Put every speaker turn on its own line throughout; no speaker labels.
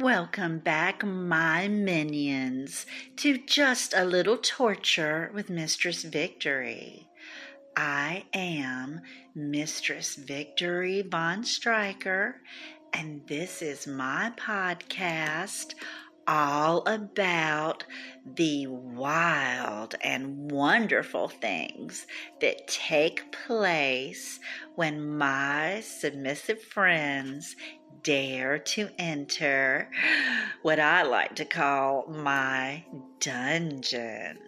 Welcome back, my minions, to Just a Little Torture with Mistress Victory. I am Mistress Victory Von Striker, and this is my podcast all about the wild and wonderful things that take place when my submissive friends dare to enter what I like to call my dungeon.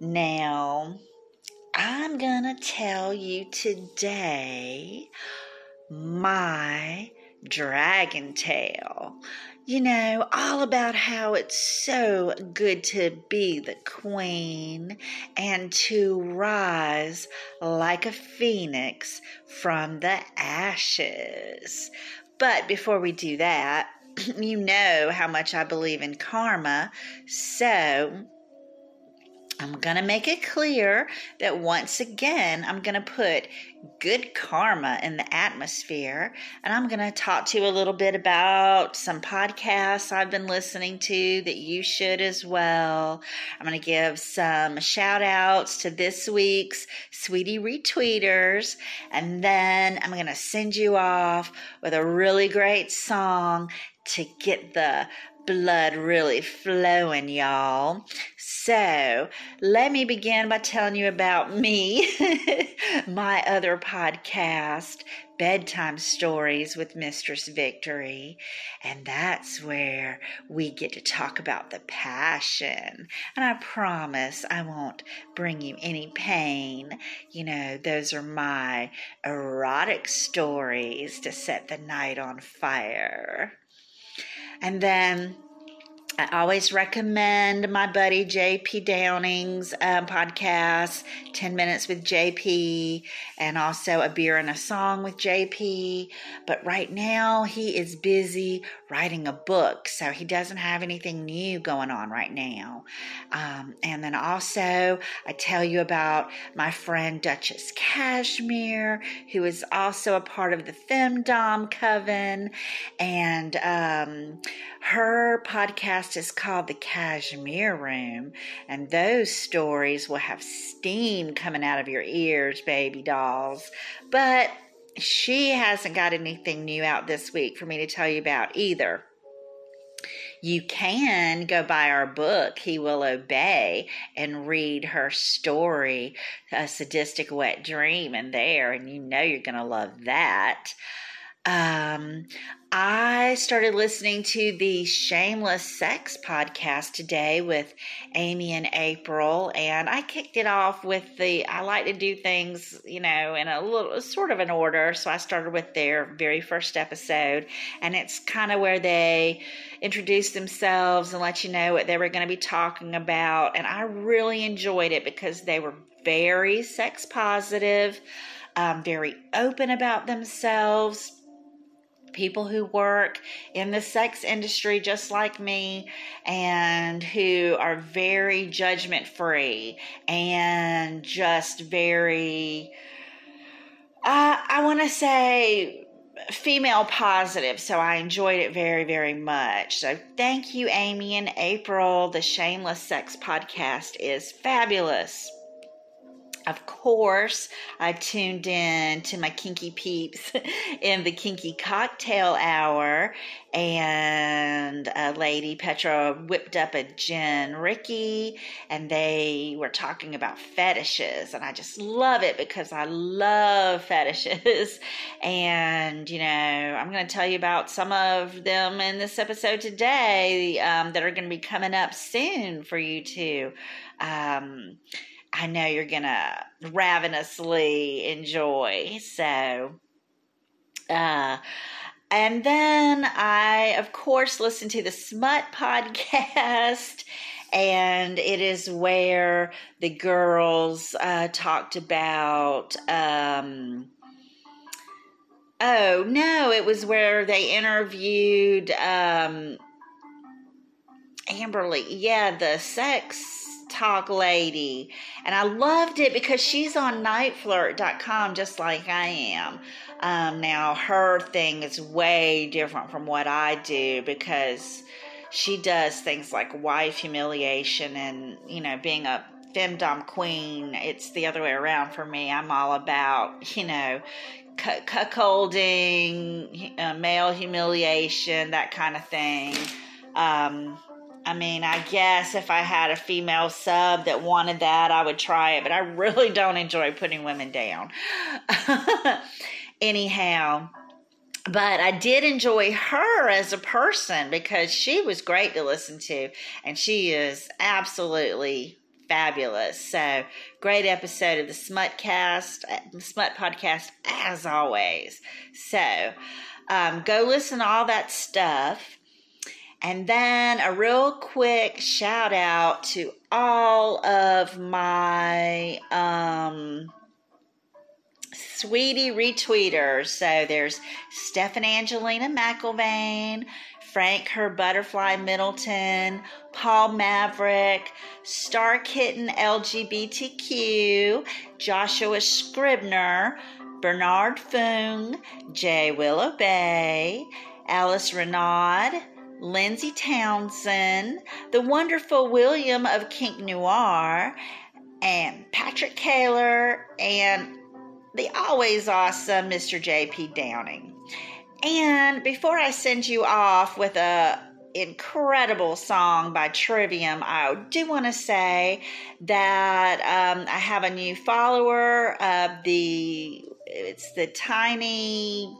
Now, I'm gonna tell you today my dragon tale. You know, all about how it's so good to be the queen and to rise like a phoenix from the ashes. But before we do that, you know how much I believe in karma. So I'm going to make it clear that once again, I'm going to put good karma in the atmosphere. And I'm going to talk to you a little bit about some podcasts I've been listening to that you should as well. I'm going to give some shout outs to this week's Sweetie Retweeters. And then I'm going to send you off with a really great song to get the blood really flowing, y'all. So, let me begin by telling you about me, my other podcast, Bedtime Stories with Mistress Victory. And that's where we get to talk about the passion. And I promise I won't bring you any pain. You know, those are my erotic stories to set the night on fire. And then I always recommend my buddy JP Downing's um, podcast, 10 Minutes with JP, and also A Beer and a Song with JP. But right now, he is busy writing a book, so he doesn't have anything new going on right now. Um, and then also, I tell you about my friend Duchess Cashmere, who is also a part of the Femdom Coven, and um, her podcast is called The Cashmere Room, and those stories will have steam coming out of your ears, baby dolls. But she hasn't got anything new out this week for me to tell you about either. You can go buy our book, He Will Obey, and read her story, A Sadistic Wet Dream, in there, and you know you're going to love that. Um, I started listening to the Shameless Sex podcast today with Amy and April, and I kicked it off with the I like to do things, you know, in a little sort of an order. So I started with their very first episode, and it's kind of where they introduce themselves and let you know what they were going to be talking about. And I really enjoyed it because they were very sex positive, um, very open about themselves people who work in the sex industry just like me and who are very judgment free and just very uh, i want to say female positive. So i enjoyed it very very much. So thank you amy and april. The shameless sex podcast is fabulous of course, I tuned in to my kinky peeps in the kinky cocktail hour, and a lady, Petra, whipped up a gin Ricky, and they were talking about fetishes. And I just love it because I love fetishes. And, you know, I'm going to tell you about some of them in this episode today um, that are going to be coming up soon for you too. Um, I know you're going to ravenously enjoy. So, uh, and then I, of course, listen to the Smut podcast, and it is where the girls uh, talked about. Um, oh, no, it was where they interviewed um, Amberly. Yeah, the sex talk lady. And I loved it because she's on niteflirt.com just like I am. Um, now, her thing is way different from what I do because she does things like wife humiliation and, you know, being a femdom queen. It's the other way around for me. I'm all about, you know, cuckolding, uh, male humiliation, that kind of thing. Um, I mean, I guess if I had a female sub that wanted that, I would try it, but I really don't enjoy putting women down. Anyhow, but I did enjoy her as a person because she was great to listen to, and she is absolutely fabulous. So, great episode of the Smutcast, uh, Smut Podcast, as always. So, um, go listen to all that stuff. And then a real quick shout out to all of my um, sweetie retweeters. So there's Stephan Angelina McIlvain, Frank Her Butterfly Middleton, Paul Maverick, Star Kitten LGBTQ, Joshua Scribner, Bernard Fung, Jay Willow Bay, Alice Renaud, Lindsay Townsend, the wonderful William of Kink Noir, and Patrick Kaler, and the always awesome Mr. J.P. Downing. And before I send you off with a incredible song by Trivium, I do want to say that um, I have a new follower of the it's the tiny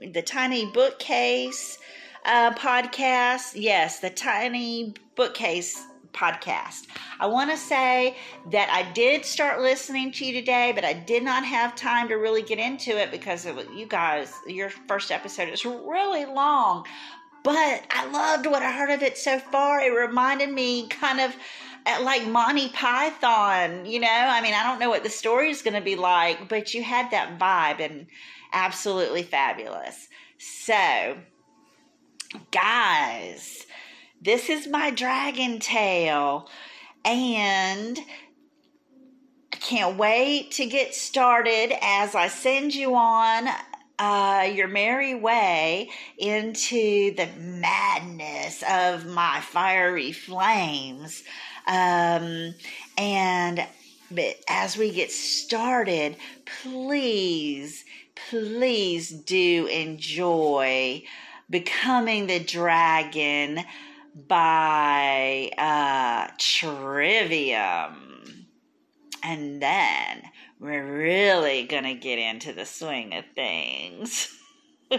the tiny bookcase uh, podcast. Yes, the tiny bookcase podcast. I want to say that I did start listening to you today, but I did not have time to really get into it because you guys, your first episode is really long. But I loved what I heard of it so far. It reminded me kind of like Monty Python, you know? I mean, I don't know what the story is going to be like, but you had that vibe and absolutely fabulous. So, guys, this is my dragon tale, and I can't wait to get started as I send you on uh, your merry way into the madness of my fiery flames. Um, and but as we get started, please, please do enjoy becoming the dragon by uh, Trivium. And then we're really going to get into the swing of things.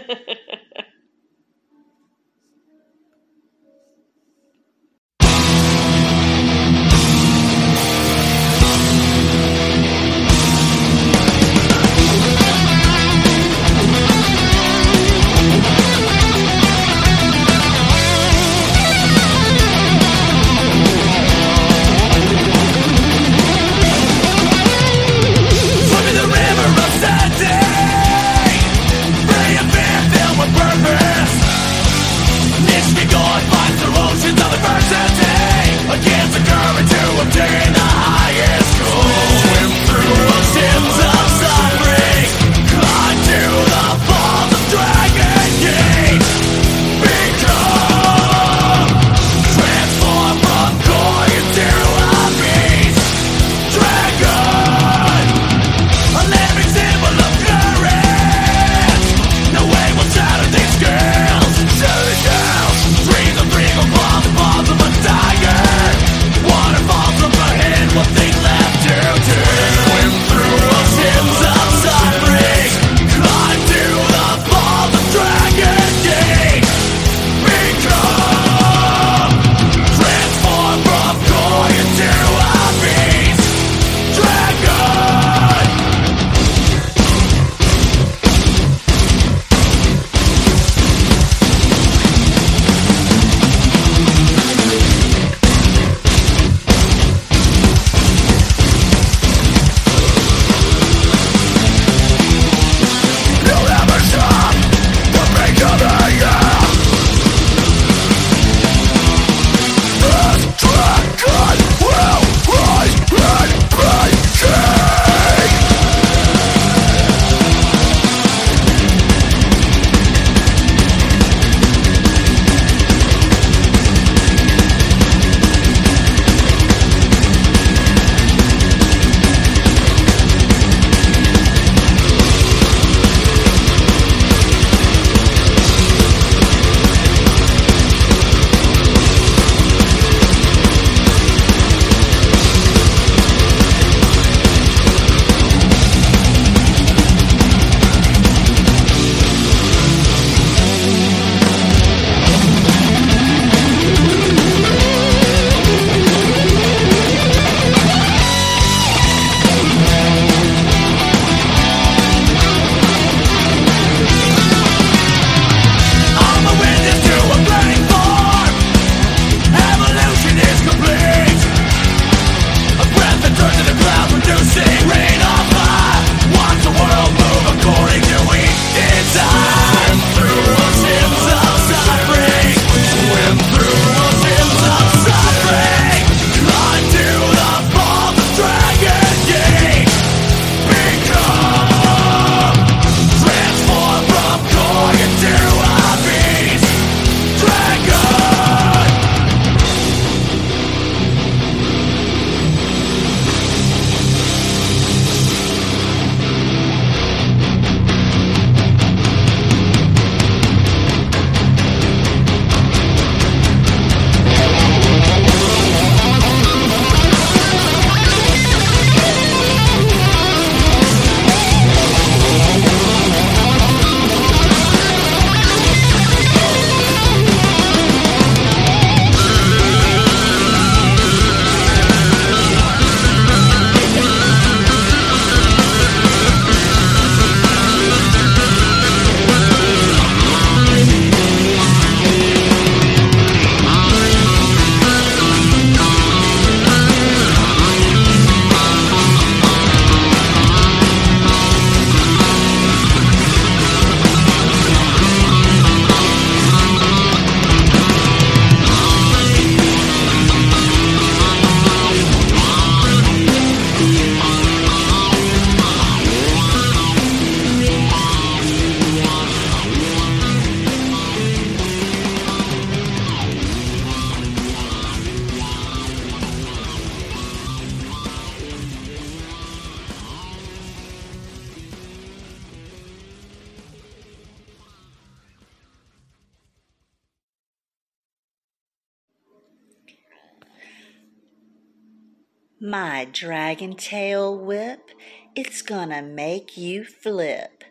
My dragon tail whip, it's gonna make you flip.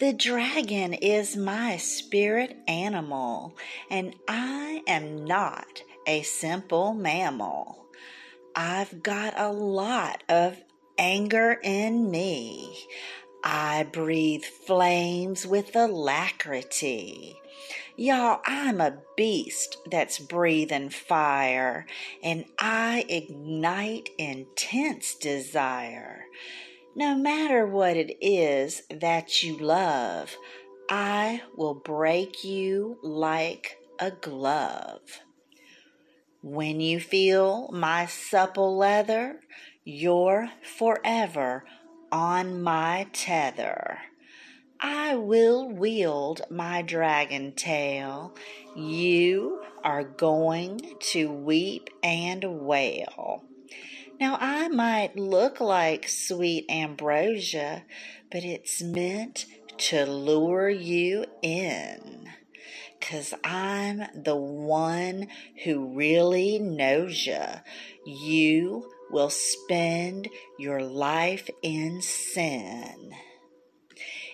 The dragon is my spirit animal, and I am not a simple mammal. I've got a lot of anger in me. I breathe flames with alacrity. Y'all, I'm a beast that's breathing fire, and I ignite intense desire. No matter what it is that you love, I will break you like a glove. When you feel my supple leather, you're forever on my tether. I will wield my dragon tail. You are going to weep and wail. Now, I might look like sweet ambrosia, but it's meant to lure you in. Cause I'm the one who really knows ya. You will spend your life in sin.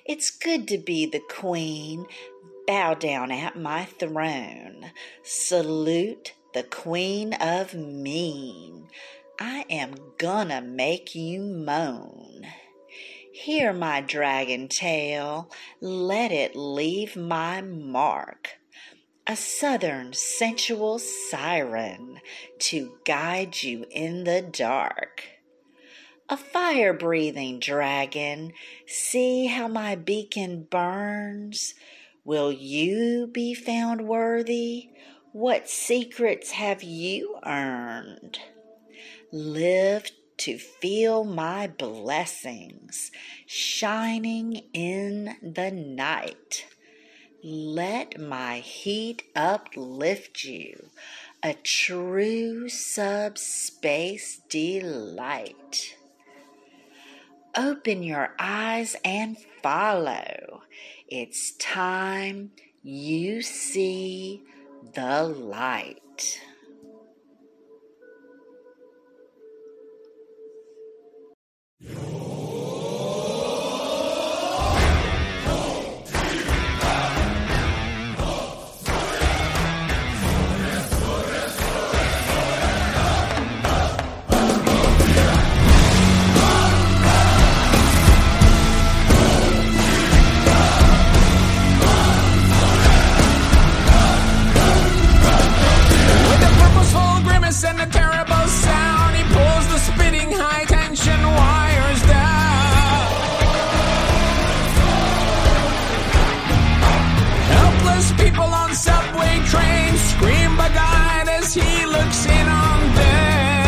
It's good to be the queen. Bow down at my throne. Salute the queen of mean. I am gonna make you moan. Hear my dragon tail, let it leave my mark. A southern sensual siren to guide you in the dark. A fire breathing dragon, see how my beacon burns. Will you be found worthy? What secrets have you earned? Live to feel my blessings shining in the night. Let my heat uplift you, a true subspace delight. Open your eyes and follow. It's time you see the light. enormous and a terrible sound. He pulls the spitting
high tension wires down. Helpless people on subway trains scream "By beguiled as he looks in on them.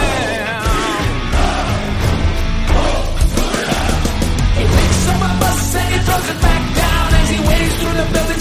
He picks up a bus and he throws it back down as he waves through
the building.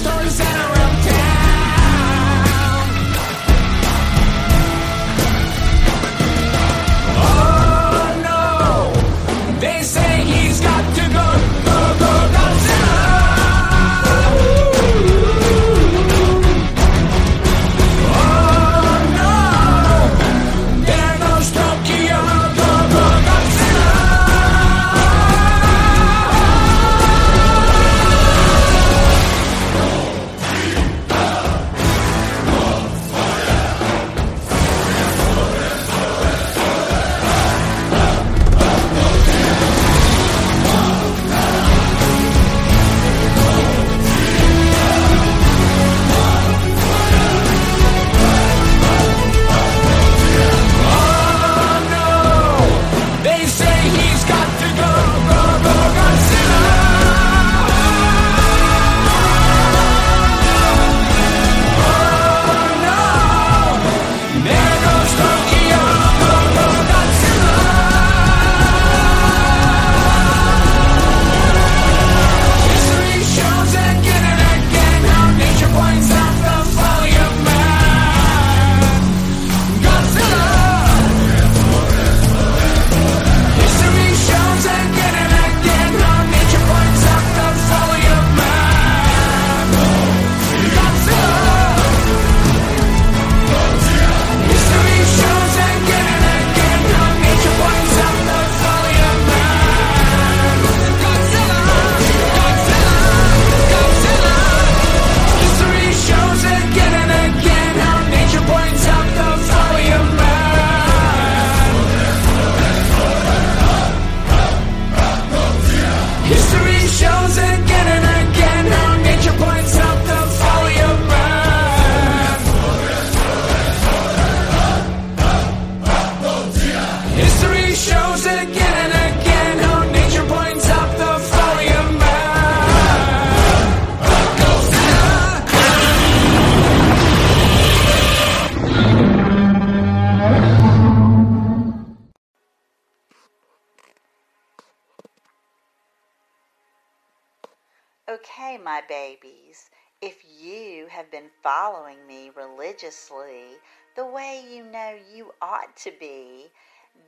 The way you know you ought to be,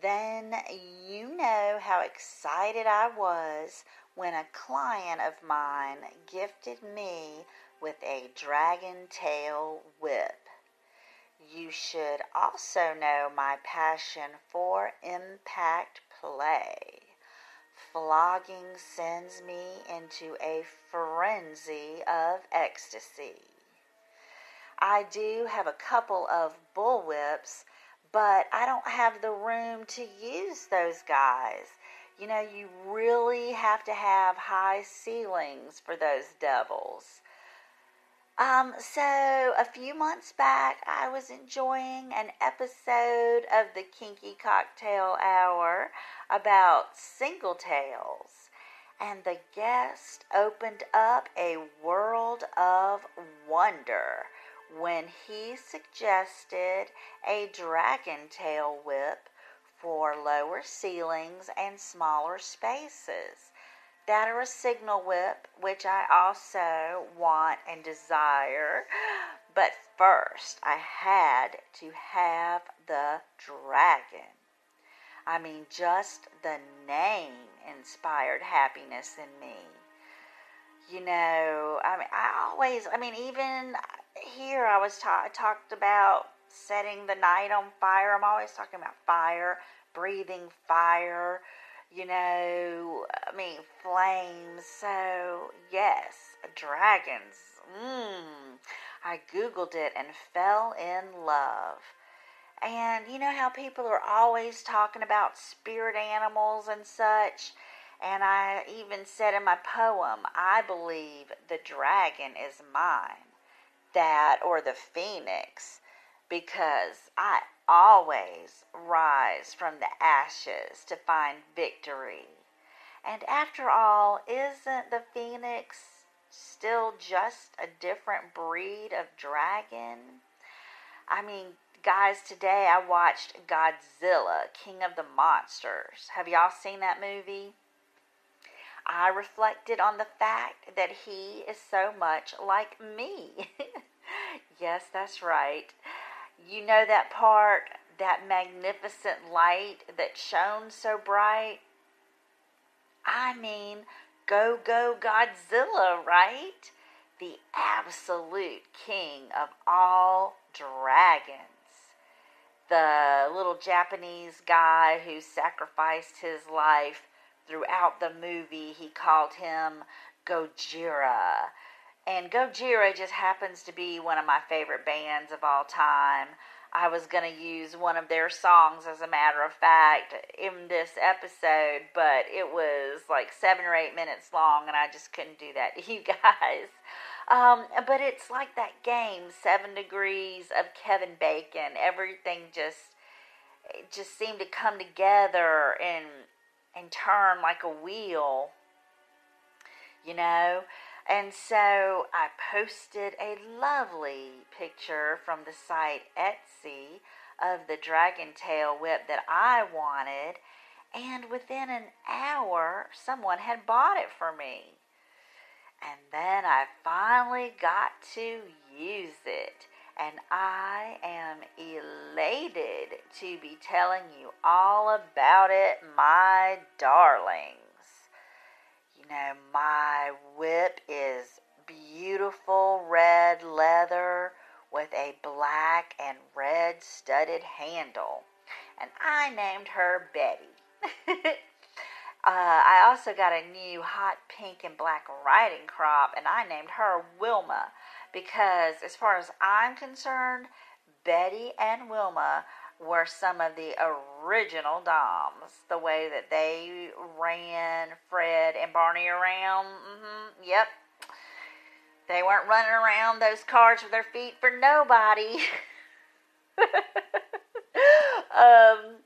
then you know how excited I was when a client of mine gifted me with a dragon tail whip. You should also know my passion for impact play. Flogging sends me into a frenzy of ecstasy. I do have a couple of bullwhips, but I don't have the room to use those guys. You know, you really have to have high ceilings for those devils. Um, so a few months back, I was enjoying an episode of the Kinky Cocktail Hour about single tails, and the guest opened up a world of wonder when he suggested a dragon tail whip for lower ceilings and smaller spaces that are a signal whip, which I also want and desire. But first, I had to have the dragon. I mean, just the name inspired happiness in me. You know, I mean, I always, I mean, even here I was ta- talked about setting the night on fire. I'm always talking about fire, breathing fire, you know, I mean, flames. So, yes, dragons. Mmm. I Googled it and fell in love. And you know how people are always talking about spirit animals and such? And I even said in my poem, I believe the dragon is mine. That or the phoenix. Because I always rise from the ashes to find victory. And after all, isn't the phoenix still just a different breed of dragon? I mean, guys, today I watched Godzilla, King of the Monsters. Have y'all seen that movie? I reflected on the fact that he is so much like me. yes, that's right. You know that part, that magnificent light that shone so bright? I mean, go, go, Godzilla, right? The absolute king of all dragons. The little Japanese guy who sacrificed his life throughout the movie, he called him Gojira. And Gojira just happens to be one of my favorite bands of all time. I was going to use one of their songs, as a matter of fact, in this episode, but it was like seven or eight minutes long, and I just couldn't do that to you guys. Um, but it's like that game, Seven Degrees of Kevin Bacon. Everything just it just seemed to come together and and turn like a wheel. You know, and so I posted a lovely picture from the site Etsy of the dragon tail whip that I wanted, and within an hour, someone had bought it for me. And then I finally got to use it, and I am elated to be telling you all about it, my darlings. You know, my whip is beautiful red leather with a black and red studded handle. And I named her Betty. uh, I also got a new hot pink and black riding crop, and I named her Wilma because, as far as I'm concerned, Betty and Wilma were some of the original Doms. The way that they ran Fred and Barney around. Mm-hmm, yep. They weren't running around those cars with their feet for nobody. um,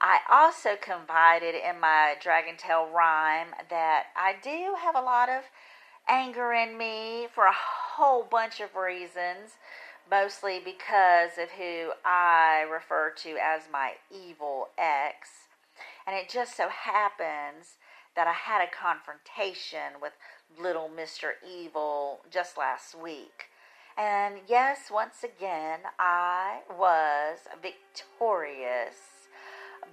I also confided in my Dragon Tail rhyme that I do have a lot of anger in me for a whole bunch of reasons mostly because of who I refer to as my evil ex. And it just so happens that I had a confrontation with little Mr. Evil just last week. And yes, once again, I was victorious,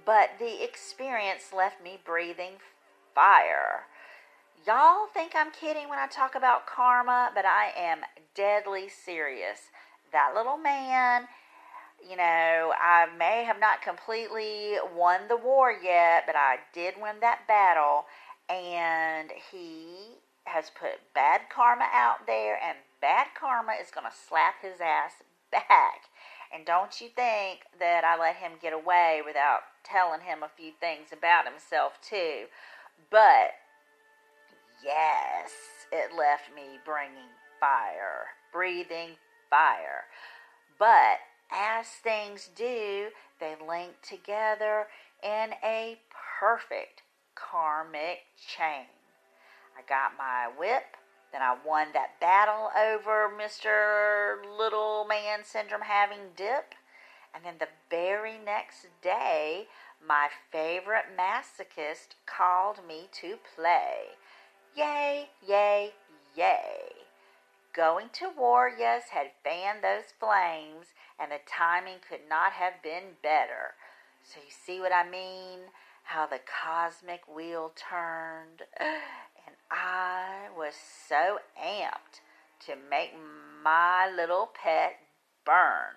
but the experience left me breathing fire. Y'all think I'm kidding when I talk about karma, but I am deadly serious. That little man, you know, I may have not completely won the war yet, but I did win that battle. And he has put bad karma out there, and bad karma is going to slap his ass back. And don't you think that I let him get away without telling him a few things about himself, too. But yes, it left me bringing fire, breathing fire. But as things do, they link together in a perfect karmic chain. I got my whip, then I won that battle over Mr. Little Man Syndrome having dip. And then the very next day, my favorite masochist called me to play. Yay, yay, yay. Going to war, yes, had fanned those flames, and the timing could not have been better. So, you see what I mean? How the cosmic wheel turned, and I was so amped to make my little pet burn.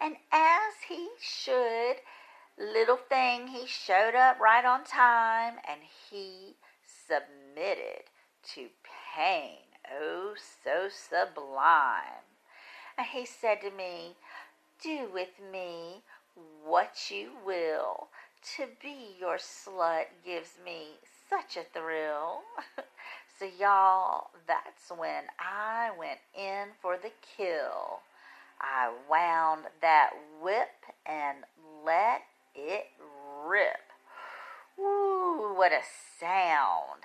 And as he should, little thing, he showed up right on time and he submitted to pain. Oh, so sublime. And he said to me, Do with me what you will. To be your slut gives me such a thrill. so, y'all, that's when I went in for the kill. I wound that whip and let it rip. Woo, what a sound!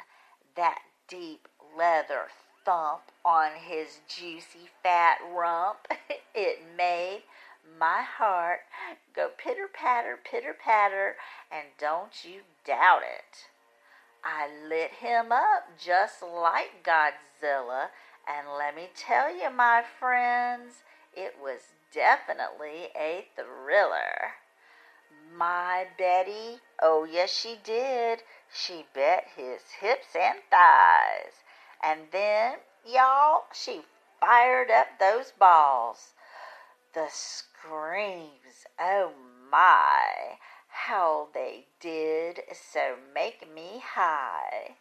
That deep leather thump on his juicy fat rump. it made my heart go pitter patter, pitter patter, and don't you doubt it. I lit him up just like Godzilla, and let me tell you, my friends, it was definitely a thriller. My Betty, oh yes, she did. She bet his hips and thighs. And then, y'all, she fired up those balls. The screams, oh my, how they did so make me high.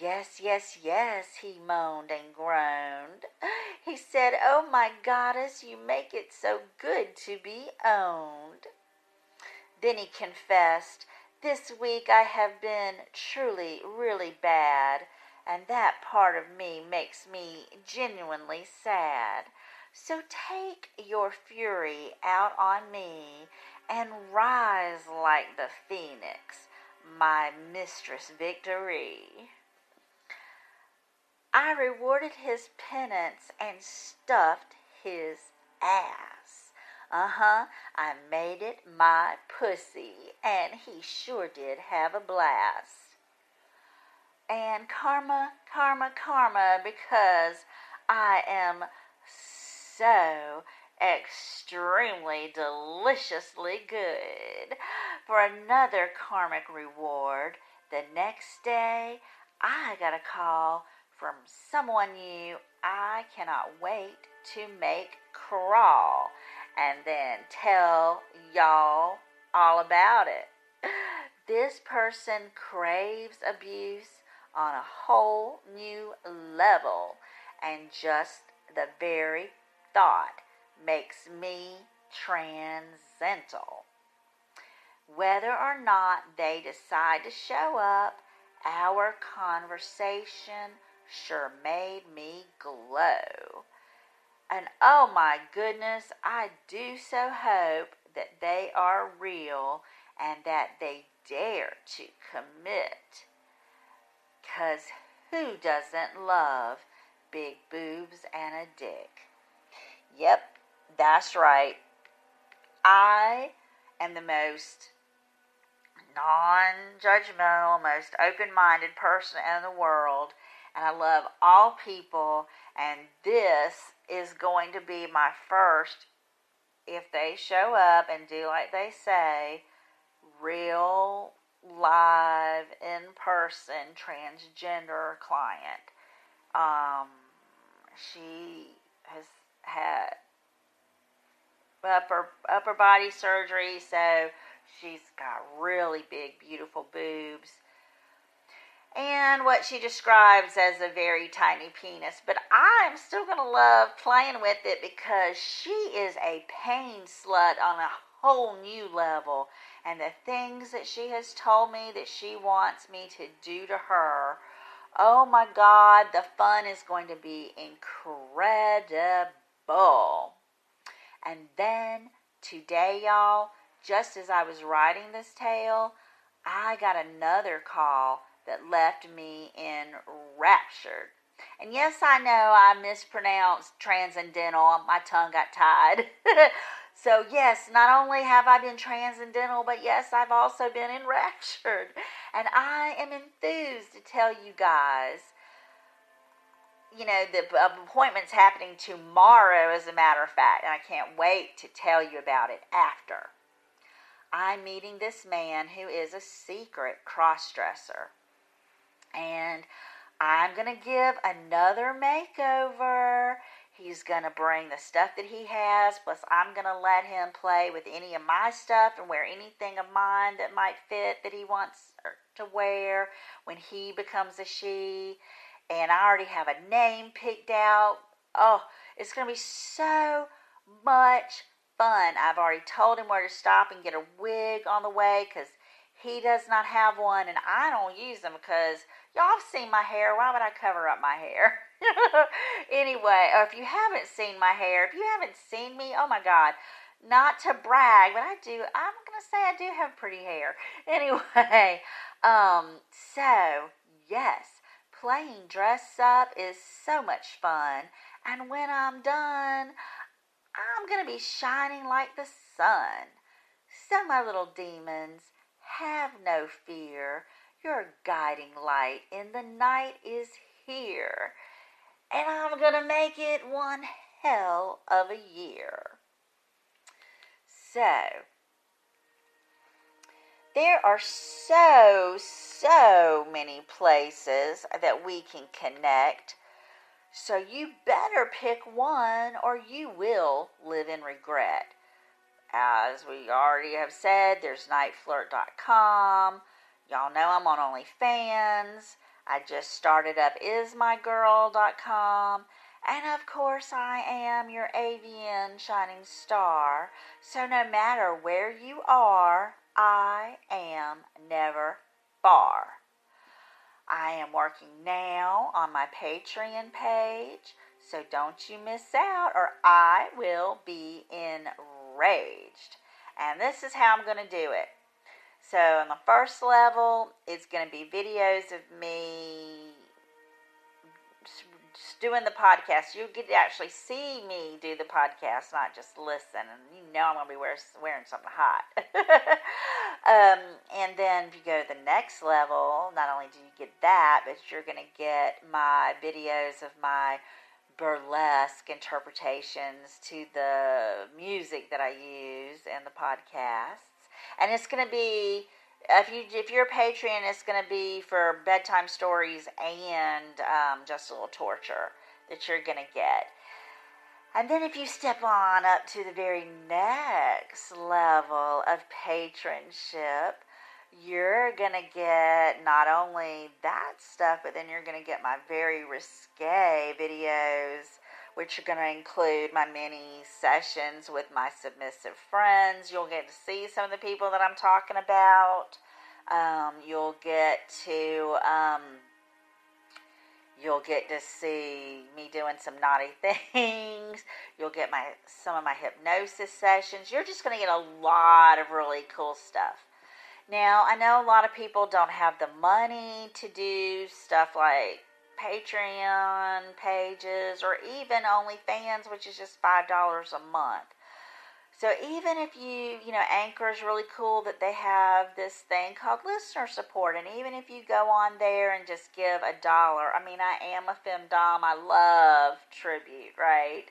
Yes, yes, yes, he moaned and groaned. He said, Oh, my goddess, you make it so good to be owned. Then he confessed, This week I have been truly, really bad, and that part of me makes me genuinely sad. So take your fury out on me and rise like the phoenix, my mistress Victory. I rewarded his penance and stuffed his ass. Uh huh, I made it my pussy, and he sure did have a blast. And karma, karma, karma, because I am so extremely deliciously good. For another karmic reward, the next day I got a call from someone new I cannot wait to make crawl and then tell y'all all about it. This person craves abuse on a whole new level, and just the very thought makes me transcendental. Whether or not they decide to show up, our conversation sure made me glow. And oh my goodness, I do so hope that they are real and that they dare to commit. Because who doesn't love big boobs and a dick? Yep, that's right. I am the most non judgmental, most open minded person in the world. And I love all people. And this is going to be my first, if they show up and do like they say, real live in person transgender client. Um, she has had upper upper body surgery, so she's got really big, beautiful boobs. And what she describes as a very tiny penis. But I'm still going to love playing with it because she is a pain slut on a whole new level. And the things that she has told me that she wants me to do to her Oh my God, the fun is going to be incredible. And then today, y'all, just as I was writing this tale, I got another call that left me enraptured. And yes, I know I mispronounced transcendental. My tongue got tied. So, yes, not only have I been transcendental, but yes, I've also been enraptured. And I am enthused to tell you guys, you know, the appointment's happening tomorrow, as a matter of fact, and I can't wait to tell you about it after. I'm meeting this man who is a secret cross dresser. And I'm going to give another makeover He's going to bring the stuff that he has, plus, I'm going to let him play with any of my stuff and wear anything of mine that might fit that he wants er, to wear when he becomes a she. And I already have a name picked out. Oh, it's going to be so much fun. I've already told him where to stop and get a wig on the way because he does not have one and I don't use them because y'all have seen my hair. Why would I cover up my hair? anyway, or if you haven't seen my hair, if you haven't seen me, oh my God, not to brag, but I do, I'm going to say I do have pretty hair. Anyway, um, so yes, playing dress up is so much fun. And when I'm done, I'm going to be shining like the sun. So, my little demons, have no fear. Your guiding light in the night is here and I'm going to make it one hell of a year. So, there are so, so many places that we can connect. So, you better pick one or you will live in regret. As we already have said, there's niteflirt.com. Y'all know I'm on OnlyFans. I just started up ismygirl.com. And of course, I am your AVN shining star. So no matter where you are, I am never far. I am working now on my Patreon page, so don't you miss out or I will be enraged. And this is how I'm going to do it. So on the first level, it's going to be videos of me doing the podcast. You get to actually see me do the podcast, not just listen. And you know I'm going to be wearing, wearing something hot. um, and then if you go to the next level, not only do you get that, but you're going to get my videos of my burlesque interpretations to the music that I use in the podcast and it's going to be if you if you're a patron, it's going to be for bedtime stories and um, just a little torture that you're going to get. And then if you step on up to the very next level of patronship, you're going to get not only that stuff, but then you're going to get my very risque videos which are going to include my mini sessions with my submissive friends. You'll get to see some of the people that I'm talking about. Um, you'll get to um, you'll get to see me doing some naughty things. You'll get my some of my hypnosis sessions. You're just going to get a lot of really cool stuff. Now, I know a lot of people don't have the money to do stuff like Patreon pages or even OnlyFans, which is just $5 a month. So even if you, you know, Anchor is really cool that they have this thing called listener support, and even if you go on there and just give a dollar, I mean, I am a femdom, I love tribute, right?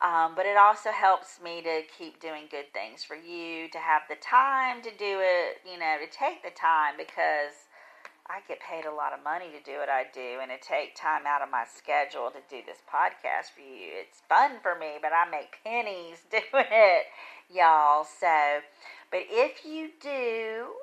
Um, but it also helps me to keep doing good things for you, to have the time to do it, you know, to take the time because I get paid a lot of money to do what I do and to take time out of my schedule to do this podcast for you. It's fun for me, but I make pennies doing it, y'all. So, but if you do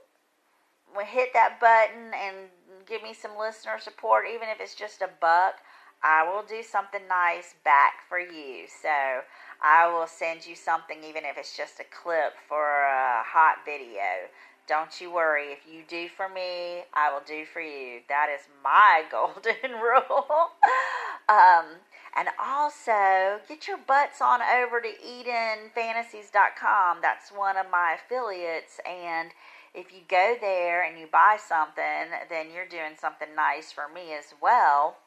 hit that button and give me some listener support, even if it's just a buck, I will do something nice back for you. So I will send you something, even if it's just a clip for a hot video. Don't you worry. If you do for me, I will do for you. That is my golden rule. um, and also, get your butts on over to EdenFantasies.com. That's one of my affiliates. And if you go there and you buy something, then you're doing something nice for me as well.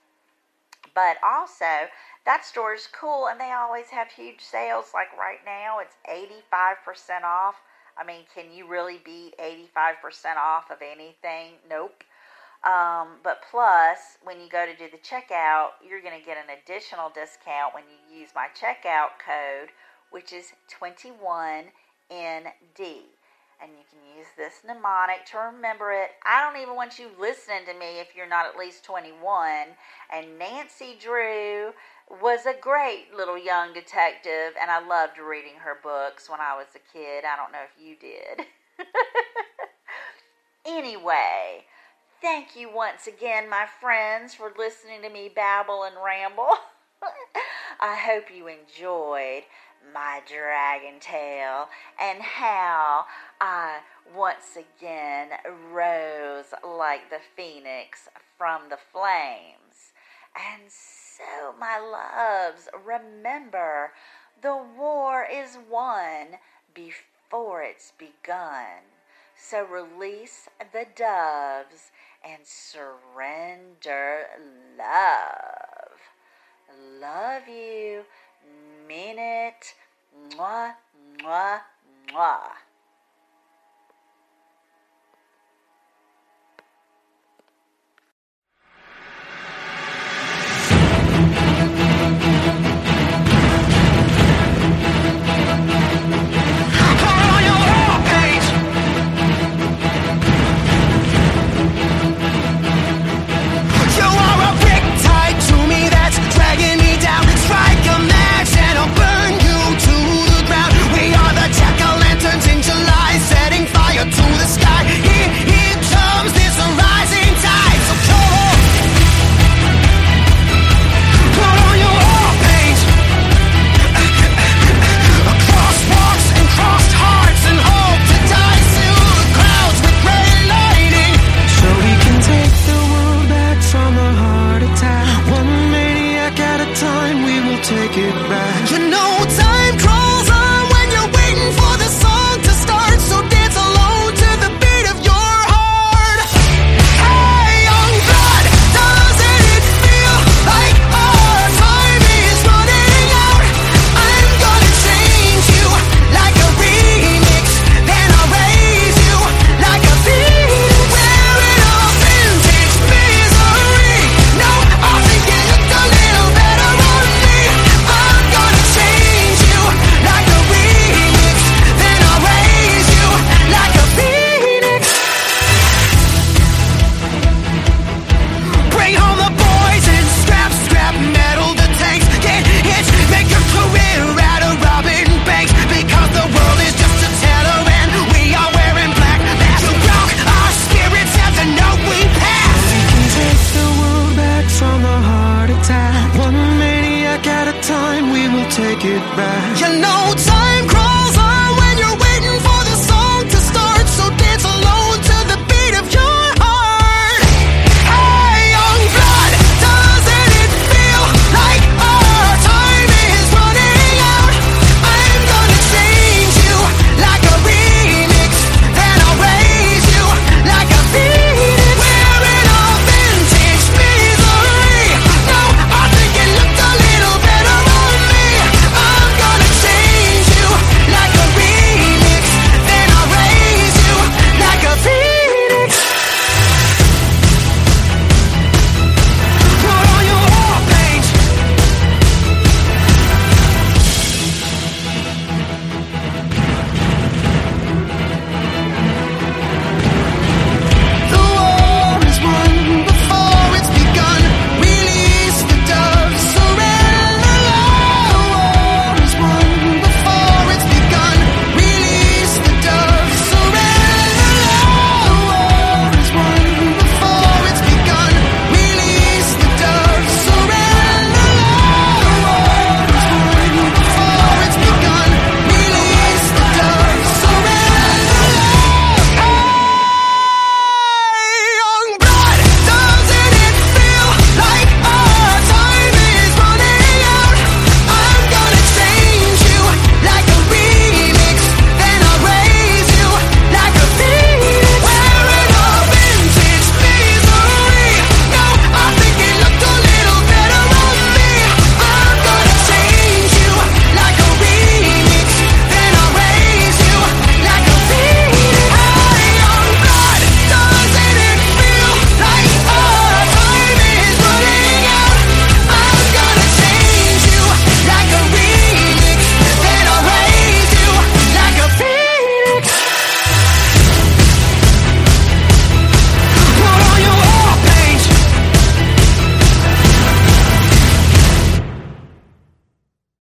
But also, that store is cool and they always have huge sales. Like right now, it's 85% off. I mean, can you really be 85% off of anything? Nope. Um, but plus, when you go to do the checkout, you're going to get an additional discount when you use my checkout code, which is 21ND and you can use this mnemonic to remember it. I don't even want you listening to me if you're not at least 21. And Nancy Drew was a great little young detective, and I loved reading her books when I was a kid. I don't know if you did. anyway, thank you once again, my friends, for listening to me babble and ramble. I hope you enjoyed my dragon tale and how I once again rose like the phoenix from the flames. And so, my loves, remember the war is won before it's begun. So release the doves and surrender love. Love you mean it. Mwah, mwah, mwah.